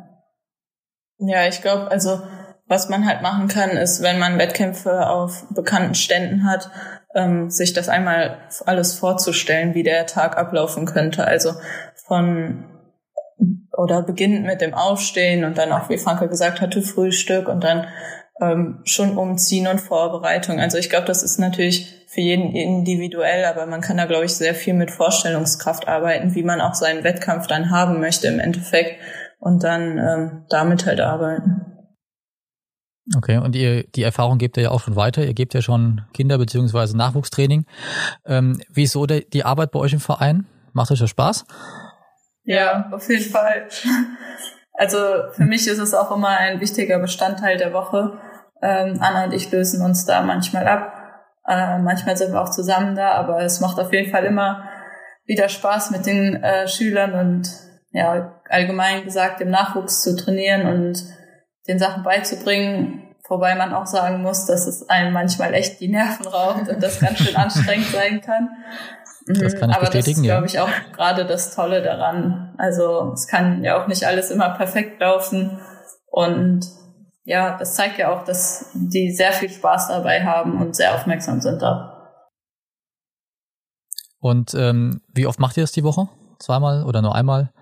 Ja, ich glaube, also was man halt machen kann, ist, wenn man Wettkämpfe auf bekannten Ständen hat, ähm, sich das einmal alles vorzustellen, wie der Tag ablaufen könnte. Also von oder beginnt mit dem Aufstehen und dann auch, wie Franke gesagt hatte, Frühstück und dann ähm, schon umziehen und Vorbereitung. Also ich glaube, das ist natürlich für jeden individuell, aber man kann da, glaube ich, sehr viel mit Vorstellungskraft arbeiten, wie man auch seinen Wettkampf dann haben möchte im Endeffekt und dann ähm, damit halt arbeiten. Okay, und ihr die Erfahrung gebt ihr ja auch schon weiter. Ihr gebt ja schon Kinder- beziehungsweise Nachwuchstraining. Ähm, wie ist so die, die Arbeit bei euch im Verein? Macht euch das Spaß? Ja, auf jeden Fall. Also für mich ist es auch immer ein wichtiger Bestandteil der Woche. Ähm, Anna und ich lösen uns da manchmal ab. Äh, manchmal sind wir auch zusammen da, aber es macht auf jeden Fall immer wieder Spaß mit den äh, Schülern und ja, allgemein gesagt, im Nachwuchs zu trainieren und den Sachen beizubringen, wobei man auch sagen muss, dass es einem manchmal echt die Nerven raubt und das ganz schön anstrengend sein kann. Das kann ich Aber das ist, glaube ich, auch gerade das Tolle daran. Also es kann ja auch nicht alles immer perfekt laufen. Und ja, das zeigt ja auch, dass die sehr viel Spaß dabei haben und sehr aufmerksam sind da. Und ähm, wie oft macht ihr das die Woche? Zweimal oder nur einmal?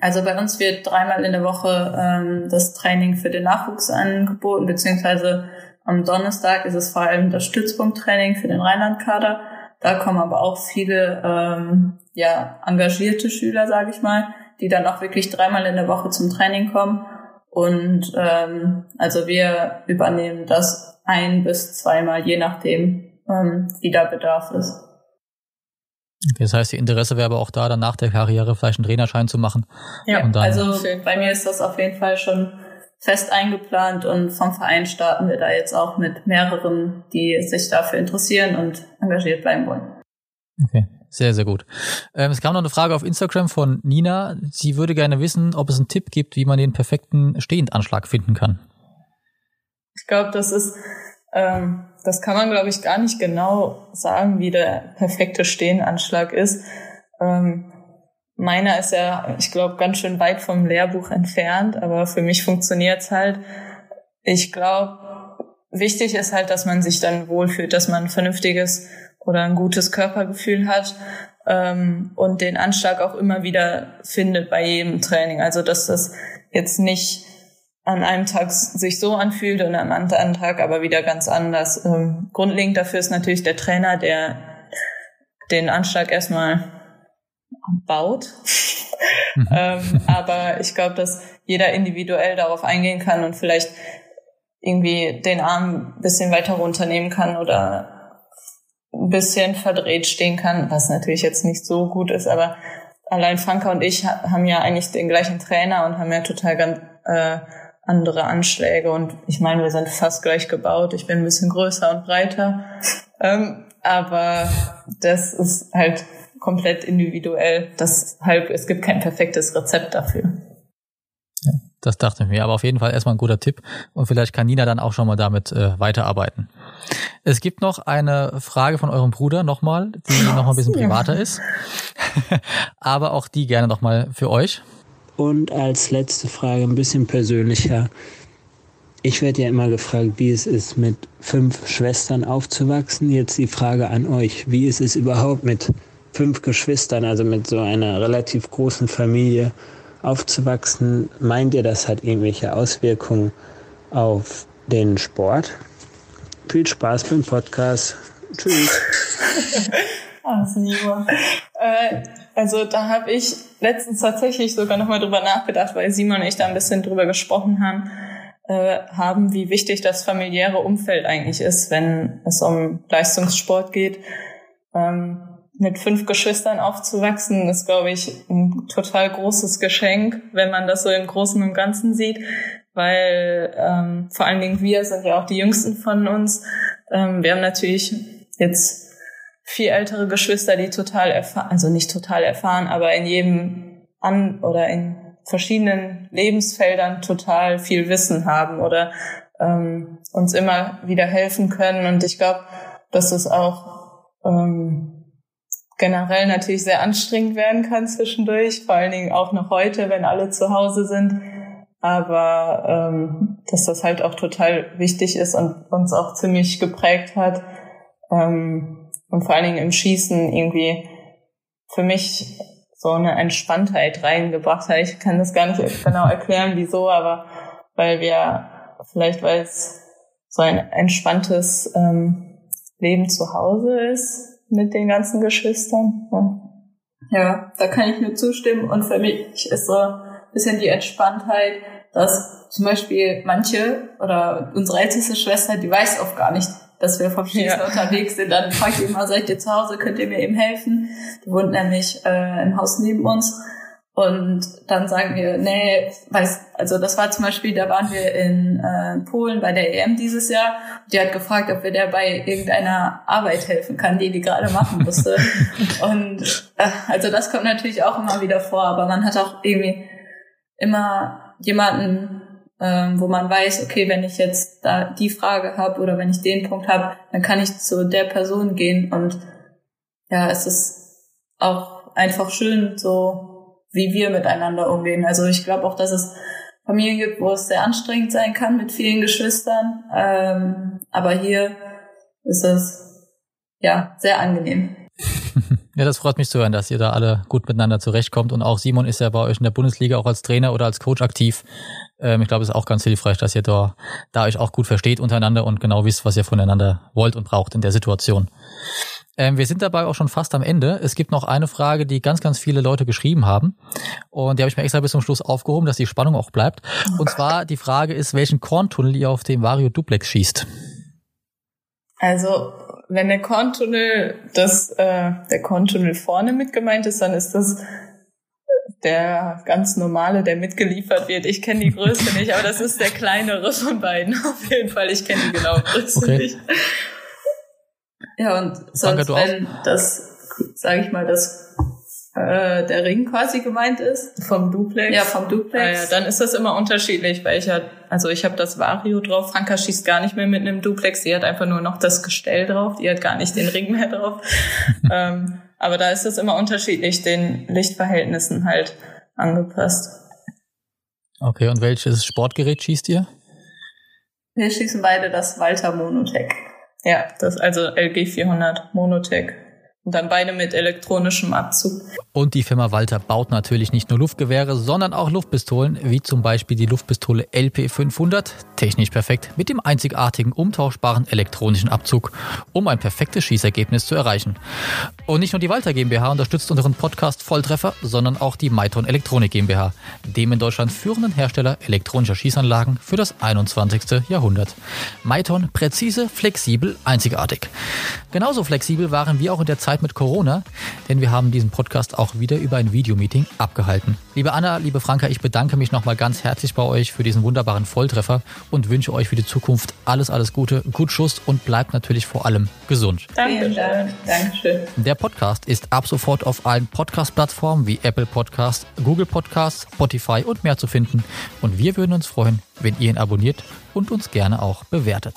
Also bei uns wird dreimal in der Woche ähm, das Training für den Nachwuchs angeboten, beziehungsweise am Donnerstag ist es vor allem das Stützpunkttraining für den Rheinlandkader. Da kommen aber auch viele ähm, ja, engagierte Schüler, sage ich mal, die dann auch wirklich dreimal in der Woche zum Training kommen. Und ähm, also wir übernehmen das ein bis zweimal, je nachdem, ähm, wie da Bedarf ist. Okay, das heißt, die Interesse wäre aber auch da, dann nach der Karriere vielleicht einen Trainerschein zu machen. Ja, also bei mir ist das auf jeden Fall schon fest eingeplant und vom Verein starten wir da jetzt auch mit mehreren, die sich dafür interessieren und engagiert bleiben wollen. Okay, sehr, sehr gut. Ähm, es kam noch eine Frage auf Instagram von Nina. Sie würde gerne wissen, ob es einen Tipp gibt, wie man den perfekten Stehendanschlag finden kann. Ich glaube, das ist, ähm, das kann man, glaube ich, gar nicht genau sagen, wie der perfekte Stehenanschlag ist. Ähm, Meiner ist ja, ich glaube, ganz schön weit vom Lehrbuch entfernt, aber für mich funktioniert's halt. Ich glaube, wichtig ist halt, dass man sich dann wohlfühlt, dass man ein vernünftiges oder ein gutes Körpergefühl hat ähm, und den Anschlag auch immer wieder findet bei jedem Training. Also dass das jetzt nicht an einem Tag sich so anfühlt und am anderen Tag aber wieder ganz anders. Ähm, grundlegend dafür ist natürlich der Trainer, der den Anschlag erstmal baut. Mhm. ähm, aber ich glaube, dass jeder individuell darauf eingehen kann und vielleicht irgendwie den Arm ein bisschen weiter runternehmen kann oder ein bisschen verdreht stehen kann, was natürlich jetzt nicht so gut ist, aber allein Franka und ich haben ja eigentlich den gleichen Trainer und haben ja total ganz äh, andere Anschläge und ich meine, wir sind fast gleich gebaut. Ich bin ein bisschen größer und breiter, ähm, aber das ist halt komplett individuell. Deshalb, es gibt kein perfektes Rezept dafür. Das dachte ich mir. Aber auf jeden Fall erstmal ein guter Tipp. Und vielleicht kann Nina dann auch schon mal damit äh, weiterarbeiten. Es gibt noch eine Frage von eurem Bruder nochmal, die noch mal ein bisschen privater ist. Aber auch die gerne nochmal für euch. Und als letzte Frage ein bisschen persönlicher. Ich werde ja immer gefragt, wie es ist, mit fünf Schwestern aufzuwachsen. Jetzt die Frage an euch. Wie ist es überhaupt mit fünf Geschwistern, also mit so einer relativ großen Familie aufzuwachsen, meint ihr, das hat irgendwelche Auswirkungen auf den Sport? Viel Spaß beim Podcast. Tschüss. Ach, Simon. Äh, also da habe ich letztens tatsächlich sogar nochmal drüber nachgedacht, weil Simon und ich da ein bisschen drüber gesprochen haben, äh, haben, wie wichtig das familiäre Umfeld eigentlich ist, wenn es um Leistungssport geht. Ähm, mit fünf Geschwistern aufzuwachsen, ist, glaube ich, ein total großes Geschenk, wenn man das so im Großen und Ganzen sieht, weil ähm, vor allen Dingen wir sind ja auch die Jüngsten von uns. Ähm, wir haben natürlich jetzt vier ältere Geschwister, die total erfahren, also nicht total erfahren, aber in jedem an oder in verschiedenen Lebensfeldern total viel Wissen haben oder ähm, uns immer wieder helfen können. Und ich glaube, dass es auch ähm, generell natürlich sehr anstrengend werden kann zwischendurch, vor allen Dingen auch noch heute, wenn alle zu Hause sind. Aber ähm, dass das halt auch total wichtig ist und uns auch ziemlich geprägt hat. Ähm, und vor allen Dingen im Schießen irgendwie für mich so eine Entspanntheit reingebracht hat. Ich kann das gar nicht genau erklären, wieso, aber weil wir, vielleicht weil es so ein entspanntes ähm, Leben zu Hause ist mit den ganzen Geschwistern. Ja. ja, da kann ich nur zustimmen. Und für mich ist so ein bisschen die Entspanntheit, dass zum Beispiel manche oder unsere älteste Schwester, die weiß oft gar nicht, dass wir vom Schießen ja. unterwegs sind. Dann fragt die immer, seid ihr zu Hause, könnt ihr mir eben helfen? Die wohnt nämlich äh, im Haus neben uns. Und dann sagen wir, nee, weiß, also das war zum Beispiel, da waren wir in äh, Polen bei der EM dieses Jahr. Die hat gefragt, ob wir der bei irgendeiner Arbeit helfen kann, die die gerade machen musste. und äh, also das kommt natürlich auch immer wieder vor, aber man hat auch irgendwie immer jemanden, ähm, wo man weiß, okay, wenn ich jetzt da die Frage habe oder wenn ich den Punkt habe, dann kann ich zu der Person gehen und ja, es ist auch einfach schön, so wie wir miteinander umgehen. Also ich glaube auch, dass es Familien gibt, wo es sehr anstrengend sein kann mit vielen Geschwistern, ähm, aber hier ist es ja sehr angenehm. Ja, das freut mich zu hören, dass ihr da alle gut miteinander zurechtkommt. Und auch Simon ist ja bei euch in der Bundesliga auch als Trainer oder als Coach aktiv. Ähm, ich glaube, es ist auch ganz hilfreich, dass ihr da, da euch auch gut versteht untereinander und genau wisst, was ihr voneinander wollt und braucht in der Situation. Ähm, wir sind dabei auch schon fast am Ende. Es gibt noch eine Frage, die ganz, ganz viele Leute geschrieben haben. Und die habe ich mir extra bis zum Schluss aufgehoben, dass die Spannung auch bleibt. Und zwar die Frage ist, welchen Korntunnel ihr auf dem Vario Duplex schießt. Also, wenn der Korntunnel, das, äh, der Korntunnel vorne mit gemeint ist, dann ist das der ganz normale, der mitgeliefert wird. Ich kenne die Größe nicht, aber das ist der kleinere von beiden. Auf jeden Fall, ich kenne die genaue Größe okay. nicht. Ja, und sonst, wenn das, sage ich mal, das äh, der Ring quasi gemeint ist. Vom Duplex. Ja, vom Duplex. Ah, ja, dann ist das immer unterschiedlich, weil ich ja, also ich habe das Vario drauf. Franka schießt gar nicht mehr mit einem Duplex. Sie hat einfach nur noch das Gestell drauf. Die hat gar nicht den Ring mehr drauf. ähm, aber da ist es immer unterschiedlich, den Lichtverhältnissen halt angepasst. Okay, und welches Sportgerät schießt ihr? Wir schießen beide das Walter Monotech. Ja, das also LG 400 Monotech. Und dann beide mit elektronischem Abzug. Und die Firma Walter baut natürlich nicht nur Luftgewehre, sondern auch Luftpistolen, wie zum Beispiel die Luftpistole LP500, technisch perfekt, mit dem einzigartigen umtauschbaren elektronischen Abzug, um ein perfektes Schießergebnis zu erreichen. Und nicht nur die Walter GmbH unterstützt unseren Podcast Volltreffer, sondern auch die Maiton Elektronik GmbH, dem in Deutschland führenden Hersteller elektronischer Schießanlagen für das 21. Jahrhundert. Maiton präzise, flexibel, einzigartig. Genauso flexibel waren wir auch in der Zeit Zeit mit Corona, denn wir haben diesen Podcast auch wieder über ein Videomeeting abgehalten. Liebe Anna, liebe Franka, ich bedanke mich nochmal ganz herzlich bei euch für diesen wunderbaren Volltreffer und wünsche euch für die Zukunft alles, alles Gute, gut Schuss und bleibt natürlich vor allem gesund. Danke. Dankeschön. Der Podcast ist ab sofort auf allen Podcast-Plattformen wie Apple Podcasts, Google Podcasts, Spotify und mehr zu finden. Und wir würden uns freuen, wenn ihr ihn abonniert und uns gerne auch bewertet.